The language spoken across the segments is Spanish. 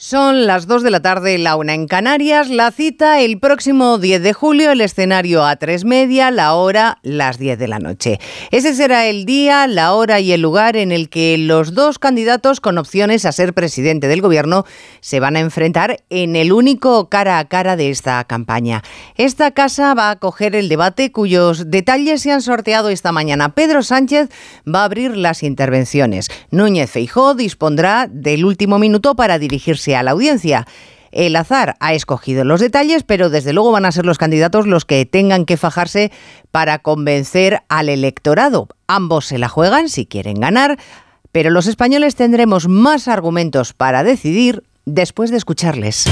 Son las 2 de la tarde, la una en Canarias, la cita el próximo 10 de julio, el escenario a 3 media, la hora las 10 de la noche. Ese será el día, la hora y el lugar en el que los dos candidatos con opciones a ser presidente del gobierno se van a enfrentar en el único cara a cara de esta campaña. Esta casa va a acoger el debate cuyos detalles se han sorteado esta mañana. Pedro Sánchez va a abrir las intervenciones. Núñez Feijó dispondrá del último minuto para dirigirse a la audiencia. El azar ha escogido los detalles, pero desde luego van a ser los candidatos los que tengan que fajarse para convencer al electorado. Ambos se la juegan si quieren ganar, pero los españoles tendremos más argumentos para decidir después de escucharles.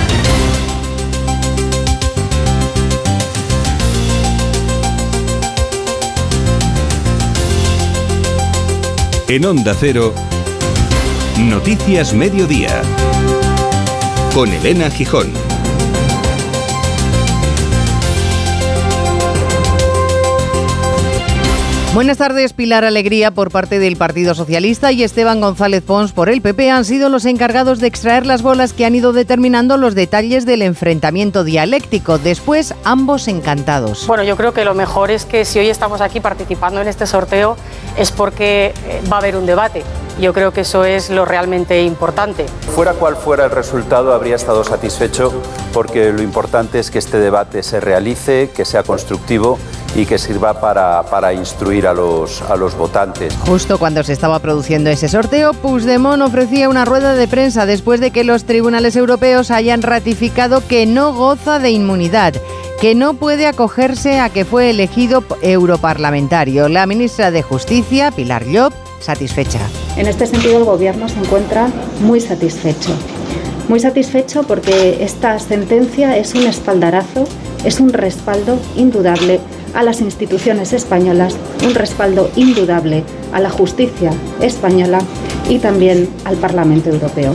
En Onda Cero, Noticias Mediodía con Elena Gijón. Buenas tardes, Pilar Alegría por parte del Partido Socialista y Esteban González Pons por el PP han sido los encargados de extraer las bolas que han ido determinando los detalles del enfrentamiento dialéctico. Después, ambos encantados. Bueno, yo creo que lo mejor es que si hoy estamos aquí participando en este sorteo es porque eh, va a haber un debate. Yo creo que eso es lo realmente importante. Fuera cual fuera el resultado, habría estado satisfecho porque lo importante es que este debate se realice, que sea constructivo y que sirva para, para instruir a los, a los votantes. Justo cuando se estaba produciendo ese sorteo, Puigdemont ofrecía una rueda de prensa después de que los tribunales europeos hayan ratificado que no goza de inmunidad que no puede acogerse a que fue elegido europarlamentario. La ministra de Justicia, Pilar Llop, satisfecha. En este sentido, el Gobierno se encuentra muy satisfecho. Muy satisfecho porque esta sentencia es un espaldarazo, es un respaldo indudable a las instituciones españolas, un respaldo indudable a la justicia española y también al Parlamento Europeo.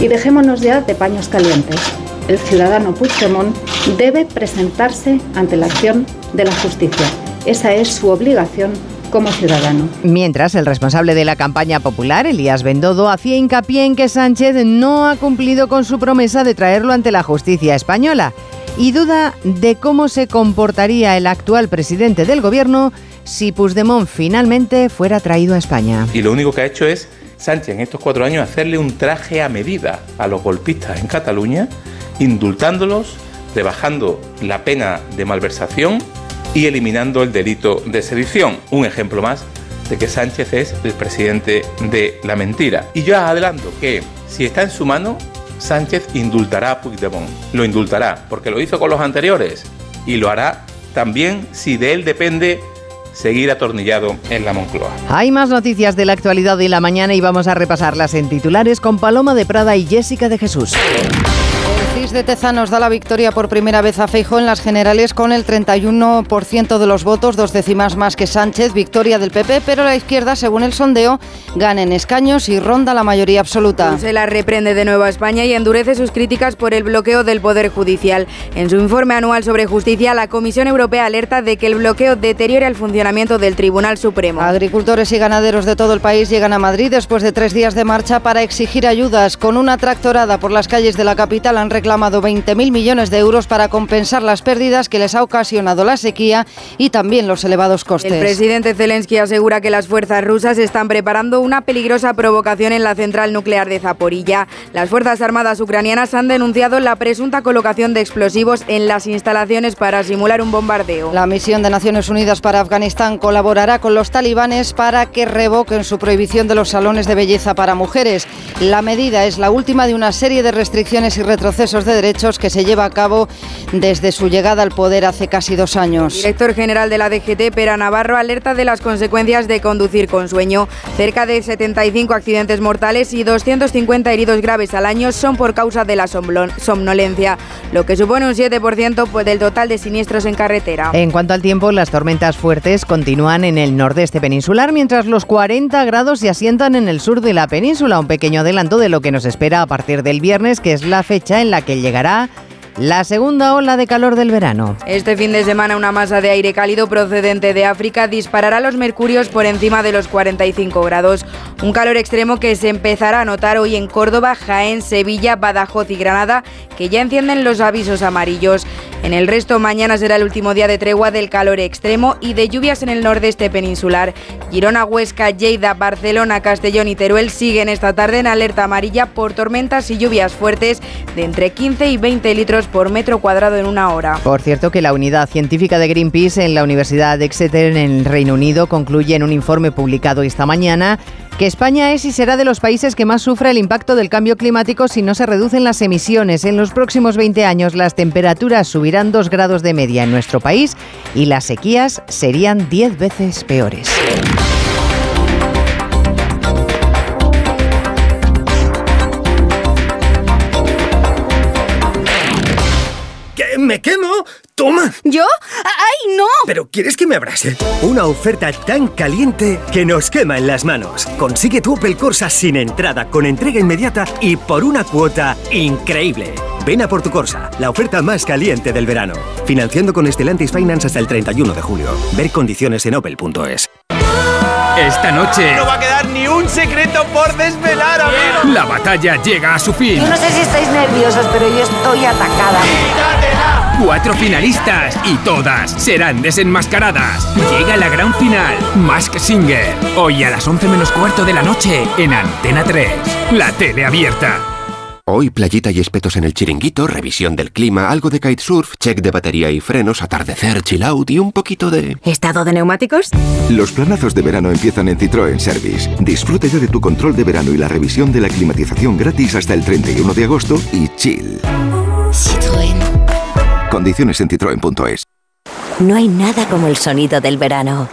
Y dejémonos ya de paños calientes. El ciudadano Puigdemont debe presentarse ante la acción de la justicia. Esa es su obligación como ciudadano. Mientras, el responsable de la campaña popular, Elías Bendodo, hacía hincapié en que Sánchez no ha cumplido con su promesa de traerlo ante la justicia española y duda de cómo se comportaría el actual presidente del gobierno si Puigdemont finalmente fuera traído a España. Y lo único que ha hecho es Sánchez en estos cuatro años hacerle un traje a medida a los golpistas en Cataluña, indultándolos, rebajando la pena de malversación y eliminando el delito de sedición. Un ejemplo más de que Sánchez es el presidente de la mentira. Y yo adelanto que si está en su mano, Sánchez indultará a Puigdemont. Lo indultará porque lo hizo con los anteriores y lo hará también si de él depende seguir atornillado en la Moncloa. Hay más noticias de la actualidad de la mañana y vamos a repasarlas en titulares con Paloma de Prada y Jessica de Jesús. De Tezanos da la victoria por primera vez a Feijóo en las generales con el 31% de los votos, dos décimas más que Sánchez, victoria del PP, pero la izquierda, según el sondeo, gana en escaños y ronda la mayoría absoluta. Se la reprende de nuevo a España y endurece sus críticas por el bloqueo del Poder Judicial. En su informe anual sobre justicia, la Comisión Europea alerta de que el bloqueo deteriora el funcionamiento del Tribunal Supremo. Agricultores y ganaderos de todo el país llegan a Madrid después de tres días de marcha para exigir ayudas. Con una tractorada por las calles de la capital han reclamado 20.000 millones de euros para compensar las pérdidas que les ha ocasionado la sequía y también los elevados costes. El presidente Zelensky asegura que las fuerzas rusas están preparando una peligrosa provocación en la central nuclear de Zaporilla. Las Fuerzas Armadas ucranianas han denunciado la presunta colocación de explosivos en las instalaciones para simular un bombardeo. La misión de Naciones Unidas para Afganistán colaborará con los talibanes para que revoquen su prohibición de los salones de belleza para mujeres. La medida es la última de una serie de restricciones y retrocesos de derechos que se lleva a cabo desde su llegada al poder hace casi dos años. El director general de la DGT, Pera Navarro, alerta de las consecuencias de conducir con sueño. Cerca de 75 accidentes mortales y 250 heridos graves al año son por causa de la somnolencia, lo que supone un 7% pues, del total de siniestros en carretera. En cuanto al tiempo, las tormentas fuertes continúan en el nordeste peninsular, mientras los 40 grados se asientan en el sur de la península. Un pequeño adelanto de lo que nos espera a partir del viernes, que es la fecha en la que llegará la segunda ola de calor del verano. Este fin de semana una masa de aire cálido procedente de África disparará los mercurios por encima de los 45 grados. Un calor extremo que se empezará a notar hoy en Córdoba, Jaén, Sevilla, Badajoz y Granada, que ya encienden los avisos amarillos. En el resto, mañana será el último día de tregua del calor extremo y de lluvias en el nordeste peninsular. Girona, Huesca, Lleida, Barcelona, Castellón y Teruel siguen esta tarde en alerta amarilla por tormentas y lluvias fuertes de entre 15 y 20 litros por metro cuadrado en una hora. Por cierto, que la unidad científica de Greenpeace en la Universidad de Exeter en el Reino Unido concluye en un informe publicado esta mañana que España es y será de los países que más sufre el impacto del cambio climático si no se reducen las emisiones. En los próximos 20 años las temperaturas subirán 2 grados de media en nuestro país y las sequías serían 10 veces peores. ¿Me quemo? ¡Toma! ¿Yo? ¡Ay, no! ¿Pero quieres que me abrase? Una oferta tan caliente que nos quema en las manos. Consigue tu Opel Corsa sin entrada, con entrega inmediata y por una cuota increíble. Ven a por tu Corsa, la oferta más caliente del verano. Financiando con Stellantis Finance hasta el 31 de julio. Ver condiciones en opel.es. Esta noche. No va a quedar ni un secreto por desvelar, amigo. La batalla llega a su fin. Yo no sé si estáis nerviosos, pero yo estoy atacada. Cuatro finalistas y todas serán desenmascaradas. Llega la gran final, Mask Singer. Hoy a las 11 menos cuarto de la noche en Antena 3. La tele abierta. Hoy playita y espetos en el chiringuito, revisión del clima, algo de kitesurf, check de batería y frenos, atardecer, chill out y un poquito de... ¿Estado de neumáticos? Los planazos de verano empiezan en Citroën Service. Disfrute ya de tu control de verano y la revisión de la climatización gratis hasta el 31 de agosto y chill. Condiciones en citroen.es. No hay nada como el sonido del verano.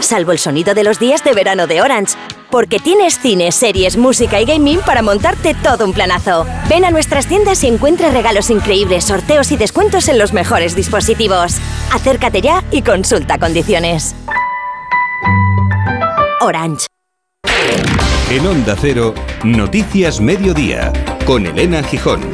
Salvo el sonido de los días de verano de Orange. Porque tienes cine, series, música y gaming para montarte todo un planazo. Ven a nuestras tiendas y encuentra regalos increíbles, sorteos y descuentos en los mejores dispositivos. Acércate ya y consulta condiciones. Orange. En Onda Cero, Noticias Mediodía, con Elena Gijón.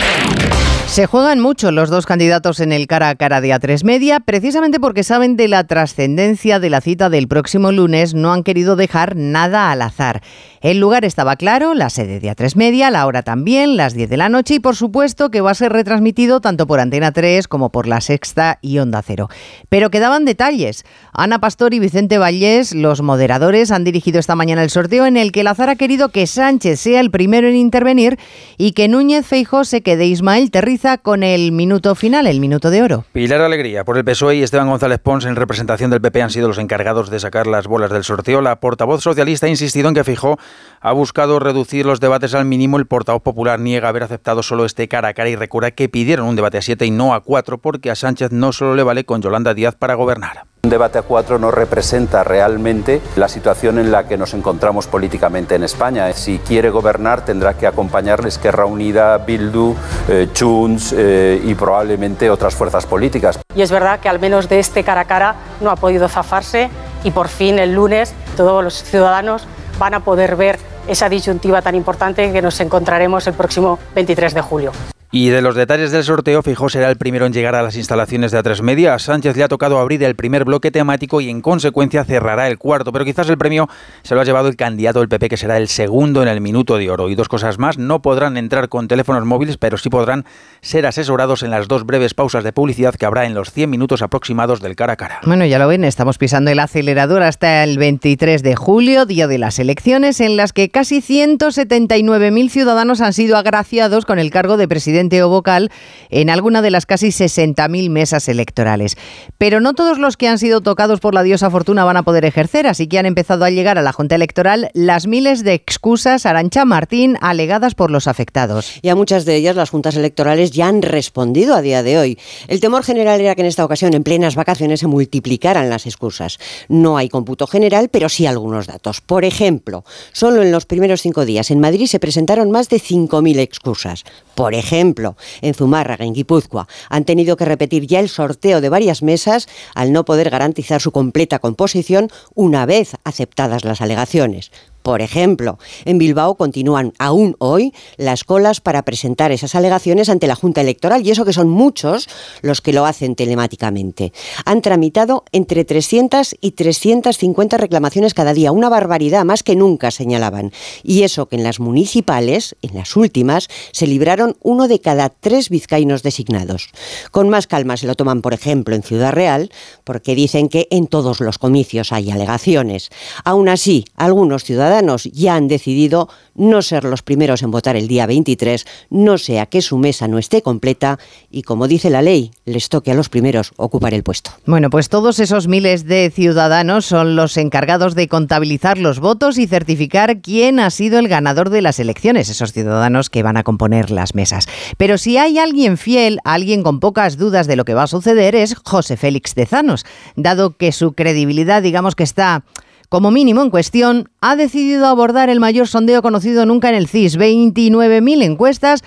Se juegan mucho los dos candidatos en el cara a cara de A3 Media, precisamente porque saben de la trascendencia de la cita del próximo lunes, no han querido dejar nada al azar. El lugar estaba claro, la sede de A3 Media, la hora también, las 10 de la noche y por supuesto que va a ser retransmitido tanto por Antena 3 como por La Sexta y Onda Cero. Pero quedaban detalles. Ana Pastor y Vicente Vallés, los moderadores, han dirigido esta mañana el sorteo en el que el azar ha querido que Sánchez sea el primero en intervenir y que Núñez Feijó se quede Ismael Terriza con el minuto final, el minuto de oro. Pilar Alegría por el PSOE y Esteban González Pons en representación del PP han sido los encargados de sacar las bolas del sorteo. La portavoz socialista ha insistido en que Fijó ha buscado reducir los debates al mínimo. El portavoz popular niega haber aceptado solo este cara a cara y recuerda que pidieron un debate a siete y no a cuatro porque a Sánchez no solo le vale con Yolanda Díaz para gobernar. Un debate a cuatro no representa realmente la situación en la que nos encontramos políticamente en España. Si quiere gobernar tendrá que acompañarle Esquerra Unida, Bildu, eh, eh, y probablemente otras fuerzas políticas. Y es verdad que al menos de este cara a cara no ha podido zafarse y por fin el lunes todos los ciudadanos van a poder ver esa disyuntiva tan importante que nos encontraremos el próximo 23 de julio. Y de los detalles del sorteo, Fijó será el primero en llegar a las instalaciones de A3 Media. A Sánchez le ha tocado abrir el primer bloque temático y en consecuencia cerrará el cuarto. Pero quizás el premio se lo ha llevado el candidato del PP, que será el segundo en el minuto de oro. Y dos cosas más, no podrán entrar con teléfonos móviles, pero sí podrán ser asesorados en las dos breves pausas de publicidad que habrá en los 100 minutos aproximados del cara a cara. Bueno, ya lo ven, estamos pisando el acelerador hasta el 23 de julio, día de las elecciones, en las que casi 179.000 ciudadanos han sido agraciados con el cargo de presidente o vocal en alguna de las casi 60.000 mesas electorales. Pero no todos los que han sido tocados por la diosa fortuna van a poder ejercer, así que han empezado a llegar a la Junta Electoral las miles de excusas, Arancha Martín, alegadas por los afectados. Y a muchas de ellas las juntas electorales ya han respondido a día de hoy. El temor general era que en esta ocasión, en plenas vacaciones, se multiplicaran las excusas. No hay cómputo general, pero sí algunos datos. Por ejemplo, solo en los primeros cinco días en Madrid se presentaron más de 5.000 excusas. Por ejemplo, en Zumárraga, en Guipúzcoa, han tenido que repetir ya el sorteo de varias mesas al no poder garantizar su completa composición una vez aceptadas las alegaciones. Por ejemplo, en Bilbao continúan aún hoy las colas para presentar esas alegaciones ante la Junta Electoral y eso que son muchos los que lo hacen telemáticamente. Han tramitado entre 300 y 350 reclamaciones cada día, una barbaridad más que nunca señalaban. Y eso que en las municipales, en las últimas, se libraron uno de cada tres vizcaínos designados. Con más calma se lo toman, por ejemplo, en Ciudad Real, porque dicen que en todos los comicios hay alegaciones. Aún así, algunos ciudadanos ya han decidido no ser los primeros en votar el día 23, no sea que su mesa no esté completa y, como dice la ley, les toque a los primeros ocupar el puesto. Bueno, pues todos esos miles de ciudadanos son los encargados de contabilizar los votos y certificar quién ha sido el ganador de las elecciones, esos ciudadanos que van a componer las mesas. Pero si hay alguien fiel, alguien con pocas dudas de lo que va a suceder, es José Félix Tezanos, dado que su credibilidad, digamos que está como mínimo en cuestión, ha decidido abordar el mayor sondeo conocido nunca en el CIS, 29.000 encuestas,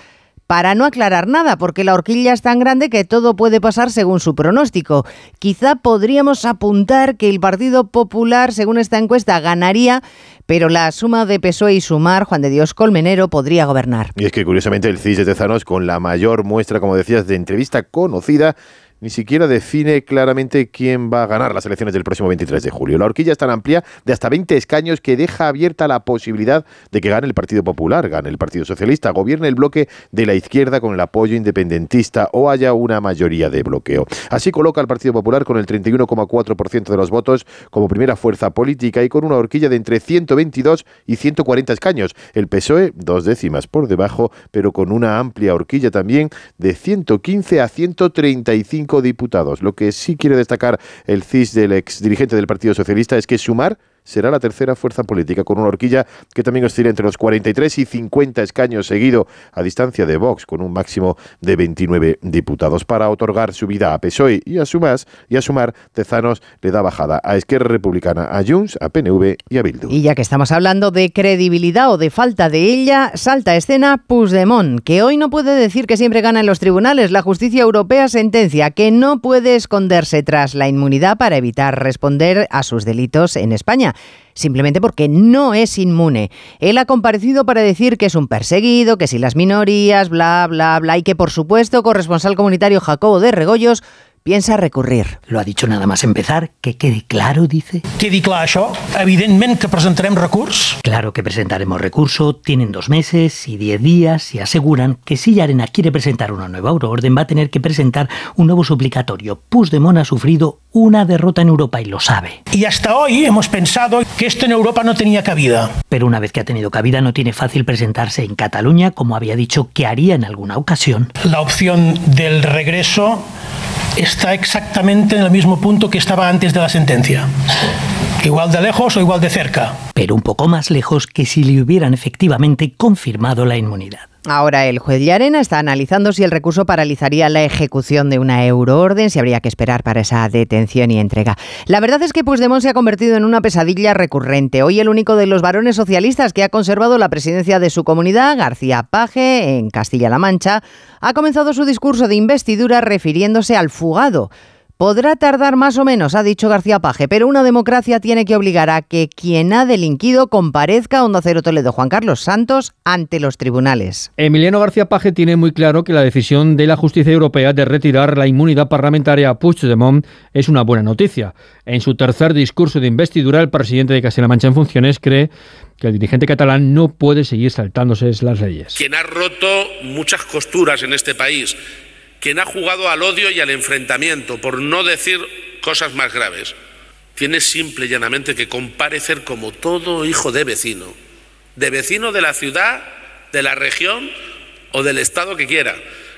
para no aclarar nada, porque la horquilla es tan grande que todo puede pasar según su pronóstico. Quizá podríamos apuntar que el Partido Popular, según esta encuesta, ganaría, pero la suma de PSOE y Sumar, Juan de Dios Colmenero, podría gobernar. Y es que curiosamente el CIS de Tezanos, con la mayor muestra, como decías, de entrevista conocida, ni siquiera define claramente quién va a ganar las elecciones del próximo 23 de julio. La horquilla es tan amplia de hasta 20 escaños que deja abierta la posibilidad de que gane el Partido Popular, gane el Partido Socialista, gobierne el bloque de la izquierda con el apoyo independentista o haya una mayoría de bloqueo. Así coloca al Partido Popular con el 31,4% de los votos como primera fuerza política y con una horquilla de entre 122 y 140 escaños. El PSOE, dos décimas por debajo, pero con una amplia horquilla también de 115 a 135 diputados. Lo que sí quiere destacar el CIS del ex dirigente del Partido Socialista es que sumar será la tercera fuerza política, con una horquilla que también oscila entre los 43 y 50 escaños seguido a distancia de Vox, con un máximo de 29 diputados. Para otorgar su vida a PSOE y a Sumar, y a Sumar Tezanos le da bajada a Esquerra Republicana, a Junts, a PNV y a Bildu. Y ya que estamos hablando de credibilidad o de falta de ella, salta a escena Puigdemont, que hoy no puede decir que siempre gana en los tribunales. La justicia europea sentencia que no puede esconderse tras la inmunidad para evitar responder a sus delitos en España simplemente porque no es inmune. Él ha comparecido para decir que es un perseguido, que si las minorías, bla, bla, bla, y que por supuesto corresponsal comunitario Jacobo de Regoyos piensa recurrir. Lo ha dicho nada más empezar, que quede claro, dice. Quedi clar això, evidentment que presentarem recurs. Claro que presentaremos recurso, tienen dos meses y diez días y aseguran que si Arena quiere presentar una nueva euroorden va a tener que presentar un nuevo suplicatorio. Puigdemont ha sufrido una derrota en Europa y lo sabe. Y hasta hoy hemos pensado que esto en Europa no tenía cabida. Pero una vez que ha tenido cabida no tiene fácil presentarse en Cataluña, como había dicho que haría en alguna ocasión. La opción del regreso está exactamente en el mismo punto que estaba antes de la sentencia. Igual de lejos o igual de cerca. Pero un poco más lejos que si le hubieran efectivamente confirmado la inmunidad. Ahora el juez Llarena está analizando si el recurso paralizaría la ejecución de una euroorden, si habría que esperar para esa detención y entrega. La verdad es que Puigdemont se ha convertido en una pesadilla recurrente. Hoy el único de los varones socialistas que ha conservado la presidencia de su comunidad, García Paje, en Castilla-La Mancha, ha comenzado su discurso de investidura refiriéndose al fugado. Podrá tardar más o menos, ha dicho García Paje, pero una democracia tiene que obligar a que quien ha delinquido comparezca a Onda Cero Toledo, Juan Carlos Santos, ante los tribunales. Emiliano García Paje tiene muy claro que la decisión de la justicia europea de retirar la inmunidad parlamentaria a Puigdemont es una buena noticia. En su tercer discurso de investidura, el presidente de Castilla-La Mancha en funciones cree que el dirigente catalán no puede seguir saltándose las leyes. Quien ha roto muchas costuras en este país quien ha jugado al odio y al enfrentamiento, por no decir cosas más graves, tiene simple y llanamente que comparecer como todo hijo de vecino, de vecino de la ciudad, de la región o del Estado que quiera.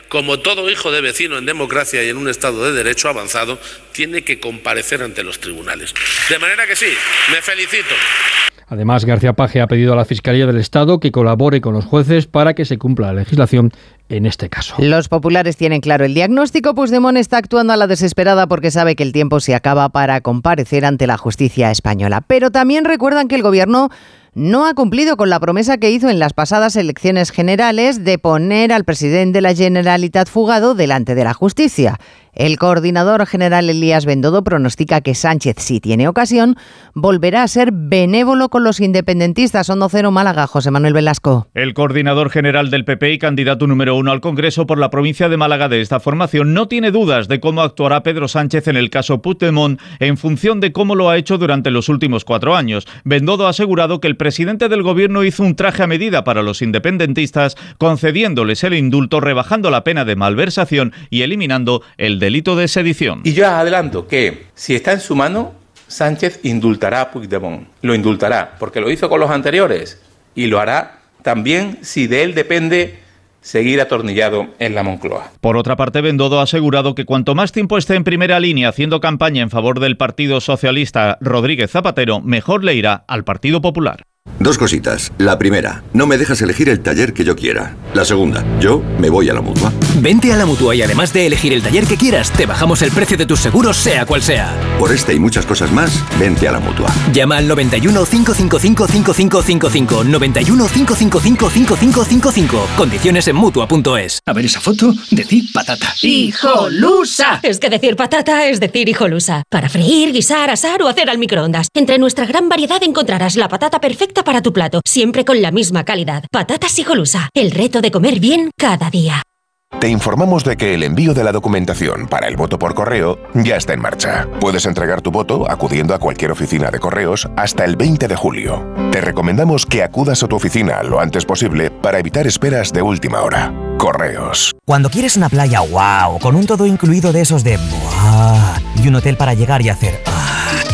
Como todo hijo de vecino en democracia y en un Estado de derecho avanzado, tiene que comparecer ante los tribunales. De manera que sí, me felicito. Además, García Paje ha pedido a la Fiscalía del Estado que colabore con los jueces para que se cumpla la legislación en este caso. Los populares tienen claro el diagnóstico. Puigdemont está actuando a la desesperada porque sabe que el tiempo se acaba para comparecer ante la justicia española. Pero también recuerdan que el gobierno no ha cumplido con la promesa que hizo en las pasadas elecciones generales de poner al presidente de la Generalitat fugado delante de la justicia. El coordinador general Elías Bendodo pronostica que Sánchez, si tiene ocasión, volverá a ser benévolo con los independentistas. Son Cero Málaga, José Manuel Velasco. El coordinador general del PP y candidato número uno al Congreso por la provincia de Málaga de esta formación no tiene dudas de cómo actuará Pedro Sánchez en el caso Puigdemont en función de cómo lo ha hecho durante los últimos cuatro años. Bendodo ha asegurado que el presidente del gobierno hizo un traje a medida para los independentistas, concediéndoles el indulto, rebajando la pena de malversación y eliminando el delito de sedición. Y yo adelanto que si está en su mano, Sánchez indultará a Puigdemont. Lo indultará, porque lo hizo con los anteriores y lo hará también si de él depende seguir atornillado en la Moncloa. Por otra parte, Bendodo ha asegurado que cuanto más tiempo esté en primera línea haciendo campaña en favor del Partido Socialista Rodríguez Zapatero, mejor le irá al Partido Popular. Dos cositas. La primera, no me dejas elegir el taller que yo quiera. La segunda, yo me voy a la mutua. Vente a la mutua y además de elegir el taller que quieras, te bajamos el precio de tus seguros, sea cual sea. Por este y muchas cosas más, vente a la mutua. Llama al 91 555 5555. 91 555 5555. Condiciones en mutua.es. A ver esa foto, decir patata. ¡Hijolusa! Es que decir patata es decir hijolusa. Para freír, guisar, asar o hacer al microondas. Entre nuestra gran variedad encontrarás la patata perfecta para tu plato, siempre con la misma calidad. Patatas Hijolusa, el reto de comer bien cada día. Te informamos de que el envío de la documentación para el voto por correo ya está en marcha. Puedes entregar tu voto acudiendo a cualquier oficina de correos hasta el 20 de julio. Te recomendamos que acudas a tu oficina lo antes posible para evitar esperas de última hora. Correos. Cuando quieres una playa wow, con un todo incluido de esos de wow, y un hotel para llegar y hacer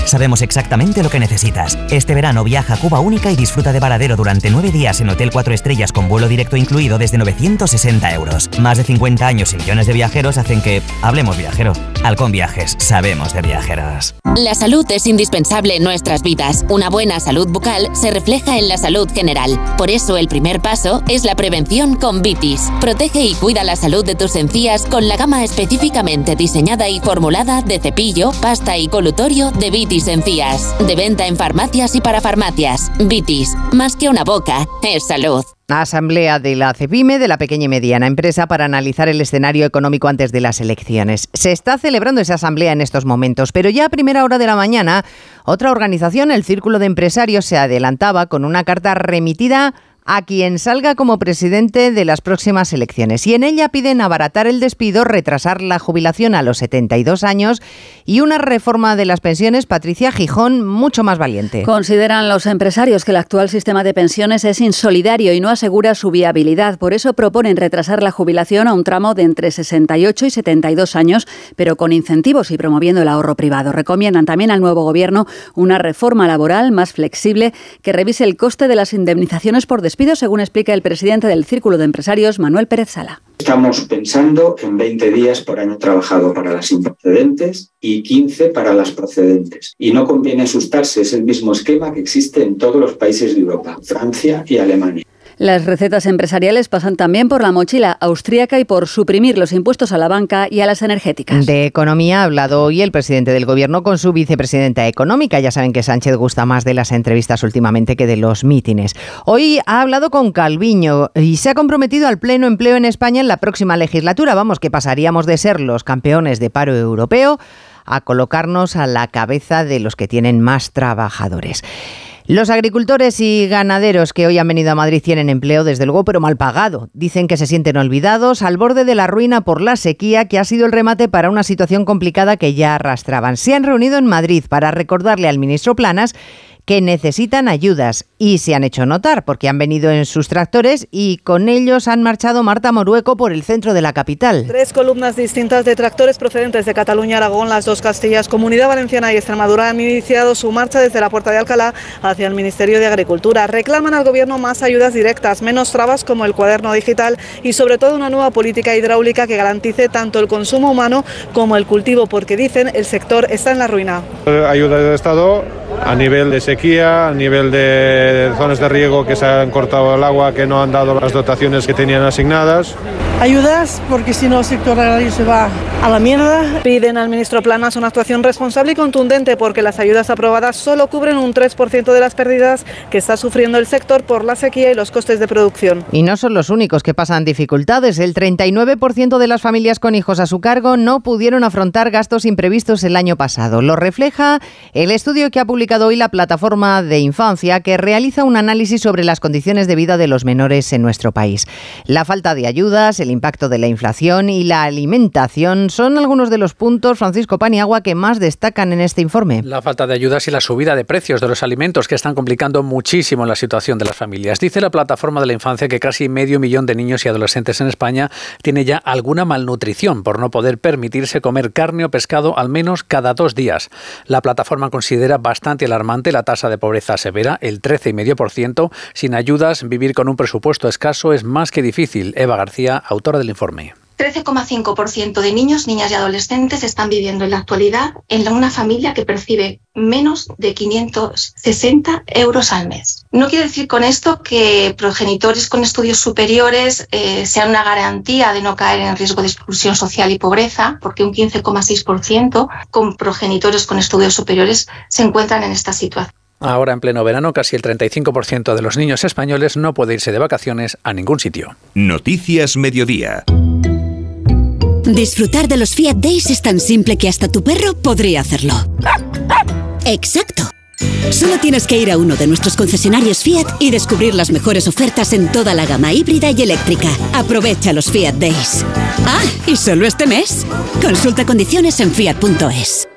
Sabemos exactamente lo que necesitas. Este verano viaja a Cuba Única y disfruta de Varadero durante nueve días en Hotel 4 Estrellas con vuelo directo incluido desde 960 euros. Más de 50 años y millones de viajeros hacen que hablemos viajero. Halcón Viajes, sabemos de viajeros. La salud es indispensable en nuestras vidas. Una buena salud bucal se refleja en la salud general. Por eso el primer paso es la prevención con Vitis. Protege y cuida la salud de tus encías con la gama específicamente diseñada y formulada de cepillo, pasta y colutorio de Vitis Encías. De venta en farmacias y para farmacias. Vitis, más que una boca, es salud. Asamblea de la CEPIME, de la pequeña y mediana empresa, para analizar el escenario económico antes de las elecciones. Se está celebrando esa asamblea en estos momentos, pero ya a primera hora de la mañana, otra organización, el Círculo de Empresarios, se adelantaba con una carta remitida a quien salga como presidente de las próximas elecciones. Y en ella piden abaratar el despido, retrasar la jubilación a los 72 años y una reforma de las pensiones, Patricia Gijón, mucho más valiente. Consideran los empresarios que el actual sistema de pensiones es insolidario y no asegura su viabilidad. Por eso proponen retrasar la jubilación a un tramo de entre 68 y 72 años, pero con incentivos y promoviendo el ahorro privado. Recomiendan también al nuevo gobierno una reforma laboral más flexible que revise el coste de las indemnizaciones por despido según explica el presidente del Círculo de Empresarios, Manuel Pérez Sala. Estamos pensando en 20 días por año trabajado para las improcedentes y 15 para las procedentes. Y no conviene asustarse, es el mismo esquema que existe en todos los países de Europa, Francia y Alemania. Las recetas empresariales pasan también por la mochila austríaca y por suprimir los impuestos a la banca y a las energéticas. De economía ha hablado hoy el presidente del gobierno con su vicepresidenta económica. Ya saben que Sánchez gusta más de las entrevistas últimamente que de los mítines. Hoy ha hablado con Calviño y se ha comprometido al pleno empleo en España en la próxima legislatura. Vamos, que pasaríamos de ser los campeones de paro europeo a colocarnos a la cabeza de los que tienen más trabajadores. Los agricultores y ganaderos que hoy han venido a Madrid tienen empleo, desde luego, pero mal pagado. Dicen que se sienten olvidados, al borde de la ruina por la sequía, que ha sido el remate para una situación complicada que ya arrastraban. Se han reunido en Madrid para recordarle al ministro Planas que necesitan ayudas y se han hecho notar porque han venido en sus tractores y con ellos han marchado Marta Morueco por el centro de la capital. Tres columnas distintas de tractores procedentes de Cataluña, Aragón, las dos Castillas, Comunidad Valenciana y Extremadura han iniciado su marcha desde la Puerta de Alcalá hacia el Ministerio de Agricultura. Reclaman al Gobierno más ayudas directas, menos trabas como el cuaderno digital y sobre todo una nueva política hidráulica que garantice tanto el consumo humano como el cultivo, porque dicen el sector está en la ruina. Ayuda del Estado a nivel de sequía, a nivel de zonas de riego que se han cortado el agua, que no han dado las dotaciones que tenían asignadas ayudas porque si no el sector agrario se va a la mierda. Piden al ministro Planas una actuación responsable y contundente porque las ayudas aprobadas solo cubren un 3% de las pérdidas que está sufriendo el sector por la sequía y los costes de producción. Y no son los únicos que pasan dificultades. El 39% de las familias con hijos a su cargo no pudieron afrontar gastos imprevistos el año pasado. Lo refleja el estudio que ha publicado hoy la plataforma de infancia que realiza un análisis sobre las condiciones de vida de los menores en nuestro país. La falta de ayudas, el impacto de la inflación y la alimentación son algunos de los puntos, Francisco Paniagua, que más destacan en este informe. La falta de ayudas y la subida de precios de los alimentos que están complicando muchísimo la situación de las familias. Dice la plataforma de la infancia que casi medio millón de niños y adolescentes en España tiene ya alguna malnutrición por no poder permitirse comer carne o pescado al menos cada dos días. La plataforma considera bastante alarmante la tasa de pobreza severa, el 13,5%. Sin ayudas, vivir con un presupuesto escaso es más que difícil. Eva García, autora del informe. 13,5% de niños, niñas y adolescentes están viviendo en la actualidad en una familia que percibe menos de 560 euros al mes. No quiere decir con esto que progenitores con estudios superiores eh, sean una garantía de no caer en riesgo de exclusión social y pobreza, porque un 15,6% con progenitores con estudios superiores se encuentran en esta situación. Ahora en pleno verano, casi el 35% de los niños españoles no puede irse de vacaciones a ningún sitio. Noticias Mediodía. Disfrutar de los Fiat Days es tan simple que hasta tu perro podría hacerlo. Exacto. Solo tienes que ir a uno de nuestros concesionarios Fiat y descubrir las mejores ofertas en toda la gama híbrida y eléctrica. Aprovecha los Fiat Days. Ah, y solo este mes. Consulta condiciones en fiat.es.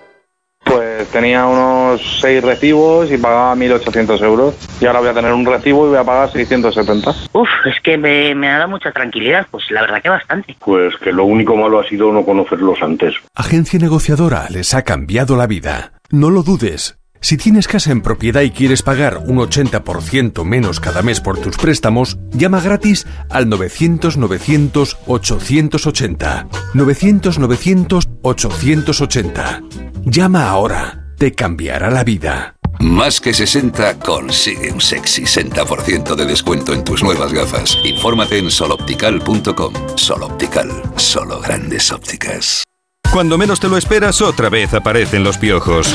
Pues tenía unos seis recibos y pagaba 1.800 euros. Y ahora voy a tener un recibo y voy a pagar 670. Uf, es que me, me ha dado mucha tranquilidad. Pues la verdad que bastante. Pues que lo único malo ha sido no conocerlos antes. Agencia negociadora les ha cambiado la vida. No lo dudes. Si tienes casa en propiedad y quieres pagar un 80% menos cada mes por tus préstamos, llama gratis al 900-900-880. 900-900-880. Llama ahora. Te cambiará la vida. Más que 60 consigue un sexy 60% de descuento en tus nuevas gafas. Infórmate en soloptical.com. Soloptical, solo grandes ópticas. Cuando menos te lo esperas, otra vez aparecen los piojos.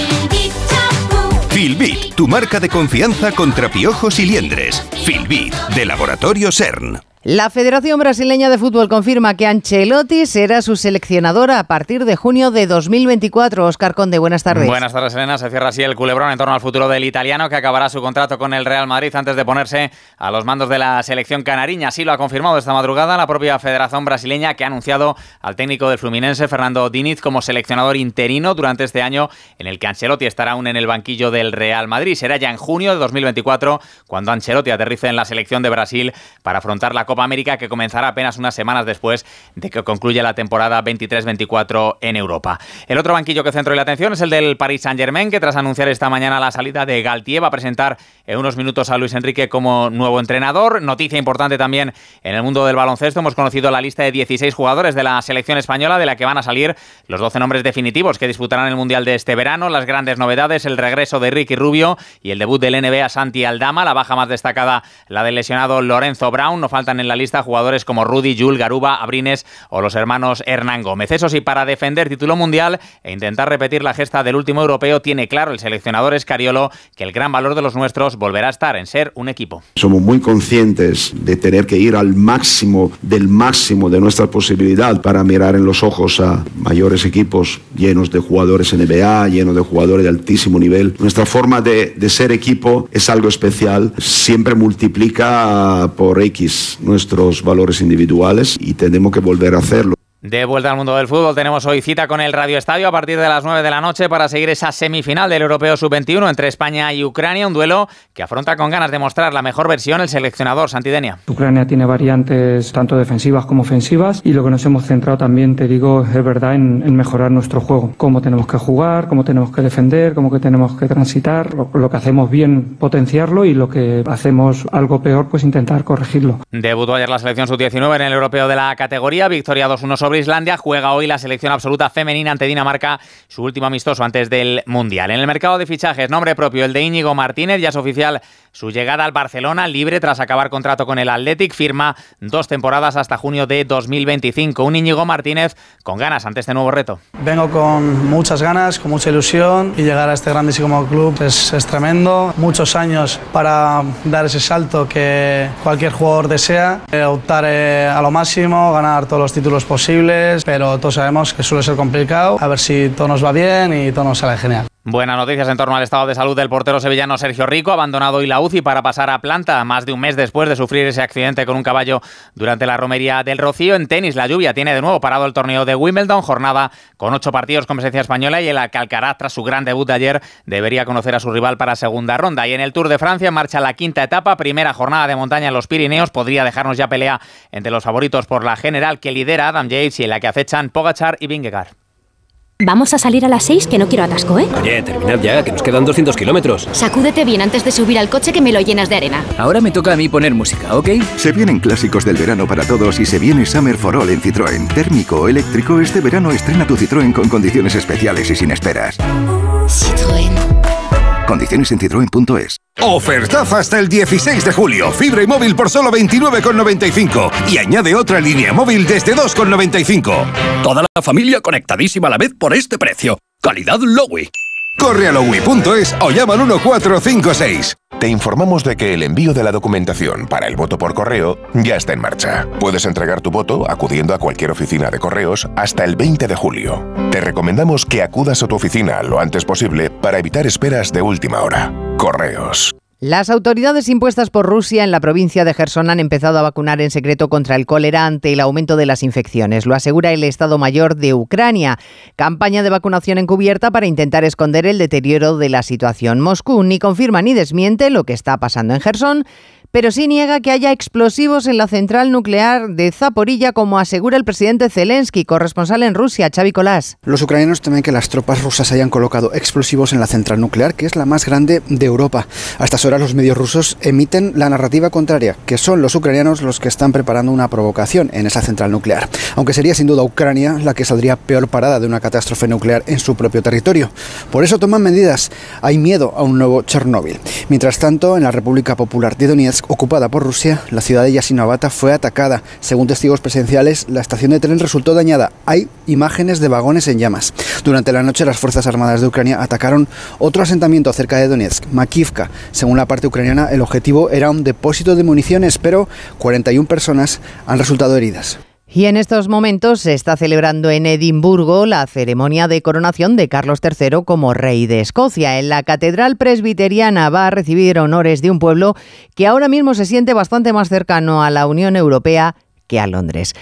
Filbit, tu marca de confianza contra piojos y liendres. Filbit, de Laboratorio CERN. La Federación Brasileña de Fútbol confirma que Ancelotti será su seleccionadora a partir de junio de 2024. Oscar Conde, buenas tardes. Buenas tardes, Elena. Se cierra así el culebrón en torno al futuro del italiano que acabará su contrato con el Real Madrid antes de ponerse a los mandos de la selección canariña. Así lo ha confirmado esta madrugada la propia Federación Brasileña que ha anunciado al técnico del Fluminense, Fernando Diniz, como seleccionador interino durante este año en el que Ancelotti estará aún en el banquillo del Real Madrid. Será ya en junio de 2024 cuando Ancelotti aterrice en la selección de Brasil para afrontar la Copa América que comenzará apenas unas semanas después de que concluya la temporada 23-24 en Europa. El otro banquillo que centro la atención es el del Paris Saint-Germain, que tras anunciar esta mañana la salida de Galtier va a presentar en unos minutos a Luis Enrique como nuevo entrenador. Noticia importante también en el mundo del baloncesto. Hemos conocido la lista de 16 jugadores de la selección española de la que van a salir los 12 nombres definitivos que disputarán el Mundial de este verano. Las grandes novedades, el regreso de Ricky Rubio y el debut del NBA Santi Aldama. La baja más destacada, la del lesionado Lorenzo Brown. No faltan en la lista jugadores como Rudy, Jul, Garuba, Abrines o los hermanos Hernán Gómez. Eso sí, para defender título mundial e intentar repetir la gesta del último europeo, tiene claro el seleccionador Escariolo que el gran valor de los nuestros volverá a estar en ser un equipo. Somos muy conscientes de tener que ir al máximo del máximo de nuestra posibilidad para mirar en los ojos a mayores equipos llenos de jugadores NBA, llenos de jugadores de altísimo nivel. Nuestra forma de, de ser equipo es algo especial, siempre multiplica por X nuestros valores individuales y tenemos que volver a hacerlo. De vuelta al mundo del fútbol, tenemos hoy cita con el Radio Estadio a partir de las 9 de la noche para seguir esa semifinal del Europeo Sub-21 entre España y Ucrania, un duelo que afronta con ganas de mostrar la mejor versión el seleccionador Santidenia. Ucrania tiene variantes tanto defensivas como ofensivas y lo que nos hemos centrado también, te digo, es verdad en, en mejorar nuestro juego, cómo tenemos que jugar, cómo tenemos que defender, cómo que tenemos que transitar, lo, lo que hacemos bien potenciarlo y lo que hacemos algo peor pues intentar corregirlo. Debutó ayer la selección Sub-19 en el Europeo de la categoría, victoria 2-1 sobre sobre Islandia, juega hoy la selección absoluta femenina ante Dinamarca, su último amistoso antes del Mundial. En el mercado de fichajes, nombre propio, el de Íñigo Martínez, ya es oficial su llegada al Barcelona, libre tras acabar contrato con el Athletic, firma dos temporadas hasta junio de 2025. Un Íñigo Martínez con ganas ante este nuevo reto. Vengo con muchas ganas, con mucha ilusión y llegar a este grandísimo club es, es tremendo. Muchos años para dar ese salto que cualquier jugador desea, eh, optar eh, a lo máximo, ganar todos los títulos posibles, pero todos sabemos que suele ser complicado. A ver si todo nos va bien y todo nos sale genial. Buenas noticias en torno al estado de salud del portero sevillano Sergio Rico, abandonado hoy la UCI para pasar a planta más de un mes después de sufrir ese accidente con un caballo durante la romería del Rocío. En tenis, la lluvia tiene de nuevo parado el torneo de Wimbledon, jornada con ocho partidos con presencia española y el Alcaraz, tras su gran debut de ayer, debería conocer a su rival para segunda ronda. Y en el Tour de Francia marcha la quinta etapa, primera jornada de montaña en los Pirineos, podría dejarnos ya pelea entre los favoritos por la general que lidera Adam Yates y en la que acechan Pogachar y Vingegaard. Vamos a salir a las 6, que no quiero atasco, ¿eh? Oye, terminad ya, que nos quedan 200 kilómetros. Sacúdete bien antes de subir al coche que me lo llenas de arena. Ahora me toca a mí poner música, ¿ok? Se vienen clásicos del verano para todos y se viene Summer for All en Citroën. Térmico o eléctrico, este verano estrena tu Citroën con condiciones especiales y sin esperas. Citroën. Condiciones en citroen.es. Ofertaza hasta el 16 de julio. Fibra y móvil por solo 29,95. Y añade otra línea móvil desde 2,95. Toda la familia conectadísima a la vez por este precio. Calidad Lowy. Corre a lowy.es o llama al 1456. Te informamos de que el envío de la documentación para el voto por correo ya está en marcha. Puedes entregar tu voto acudiendo a cualquier oficina de correos hasta el 20 de julio. Te recomendamos que acudas a tu oficina lo antes posible para evitar esperas de última hora. Correos. Las autoridades impuestas por Rusia en la provincia de Gerson han empezado a vacunar en secreto contra el cólera ante el aumento de las infecciones. Lo asegura el Estado Mayor de Ucrania. Campaña de vacunación encubierta para intentar esconder el deterioro de la situación. Moscú ni confirma ni desmiente lo que está pasando en Gerson, pero sí niega que haya explosivos en la central nuclear de Zaporilla, como asegura el presidente Zelensky, corresponsal en Rusia, Xavi Colás. Los ucranianos temen que las tropas rusas hayan colocado explosivos en la central nuclear, que es la más grande de Europa. A estas horas los medios rusos emiten la narrativa contraria, que son los ucranianos los que están preparando una provocación en esa central nuclear. Aunque sería sin duda Ucrania la que saldría peor parada de una catástrofe nuclear en su propio territorio. Por eso toman medidas. Hay miedo a un nuevo Chernóbil. Mientras tanto, en la República Popular de Donetsk, ocupada por Rusia, la ciudad de Yasinabata fue atacada. Según testigos presenciales, la estación de tren resultó dañada. Hay imágenes de vagones en llamas. Durante la noche, las Fuerzas Armadas de Ucrania atacaron otro asentamiento cerca de Donetsk, Makivka. Según la parte ucraniana, el objetivo era un depósito de municiones, pero 41 personas han resultado heridas. Y en estos momentos se está celebrando en Edimburgo la ceremonia de coronación de Carlos III como rey de Escocia. En la Catedral Presbiteriana va a recibir honores de un pueblo que ahora mismo se siente bastante más cercano a la Unión Europea que a Londres.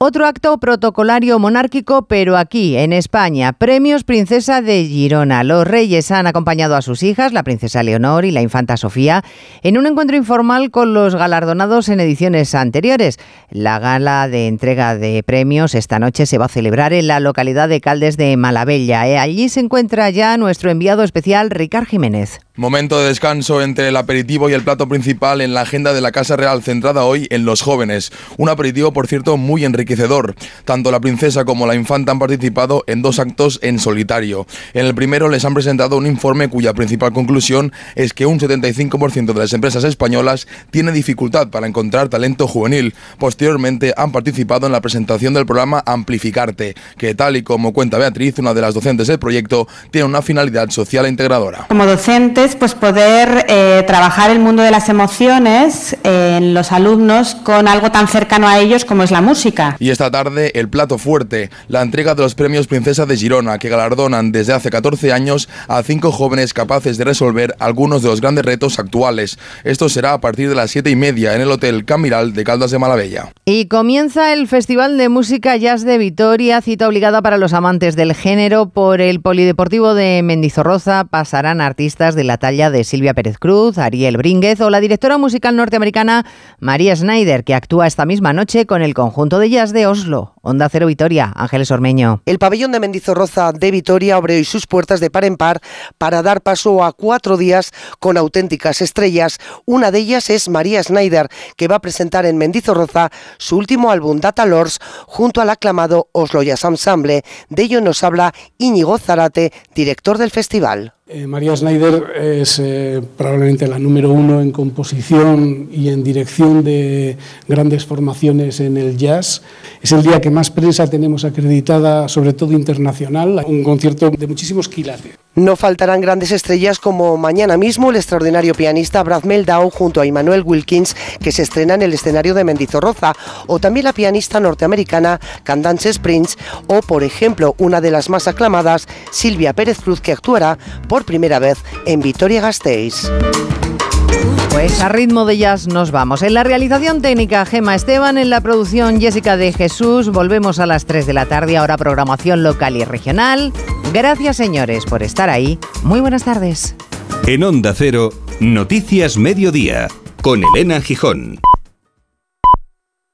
Otro acto protocolario monárquico, pero aquí, en España, Premios Princesa de Girona. Los reyes han acompañado a sus hijas, la princesa Leonor y la infanta Sofía, en un encuentro informal con los galardonados en ediciones anteriores. La gala de entrega de premios esta noche se va a celebrar en la localidad de Caldes de Malabella. Eh, Allí se encuentra ya nuestro enviado especial, Ricard Jiménez. Momento de descanso entre el aperitivo y el plato principal en la agenda de la Casa Real centrada hoy en los jóvenes. Un aperitivo, por cierto, muy enriquecedor. Tanto la princesa como la infanta han participado en dos actos en solitario. En el primero les han presentado un informe cuya principal conclusión es que un 75% de las empresas españolas tiene dificultad para encontrar talento juvenil. Posteriormente han participado en la presentación del programa Amplificarte, que tal y como cuenta Beatriz, una de las docentes del proyecto, tiene una finalidad social e integradora. Como docentes, pues poder eh, trabajar el mundo de las emociones eh, en los alumnos con algo tan cercano a ellos como es la música. Y esta tarde el plato fuerte, la entrega de los premios Princesa de Girona, que galardonan desde hace 14 años a cinco jóvenes capaces de resolver algunos de los grandes retos actuales. Esto será a partir de las 7 y media en el Hotel Camiral de Caldas de Malavella. Y comienza el Festival de Música Jazz de Vitoria, cita obligada para los amantes del género. Por el Polideportivo de Mendizorroza pasarán artistas de la talla de Silvia Pérez Cruz, Ariel Brínguez o la directora musical norteamericana María Schneider, que actúa esta misma noche con el conjunto de jazz de Oslo. Onda Cero Vitoria, Ángeles Ormeño. El pabellón de Mendizorroza de Vitoria abre hoy sus puertas de par en par para dar paso a cuatro días con auténticas estrellas. Una de ellas es María Schneider, que va a presentar en Mendizorroza su último álbum Data Lords junto al aclamado Oslo Jazz Ensemble. De ello nos habla Íñigo Zarate, director del festival. Eh, María Schneider es eh, probablemente la número uno en composición y en dirección de grandes formaciones en el jazz. Es el día que más prensa tenemos acreditada, sobre todo internacional, un concierto de muchísimos quilates. No faltarán grandes estrellas como mañana mismo el extraordinario pianista Brad Meldau junto a Immanuel Wilkins, que se estrena en el escenario de Mendizorroza, o también la pianista norteamericana Candace Springs, o por ejemplo una de las más aclamadas, Silvia Pérez Cruz, que actuará por primera vez en Vitoria-Gasteiz. Pues a ritmo de jazz nos vamos. En la realización técnica Gema Esteban, en la producción Jessica de Jesús. Volvemos a las 3 de la tarde, ahora programación local y regional. Gracias señores por estar ahí. Muy buenas tardes. En Onda Cero, Noticias Mediodía, con Elena Gijón.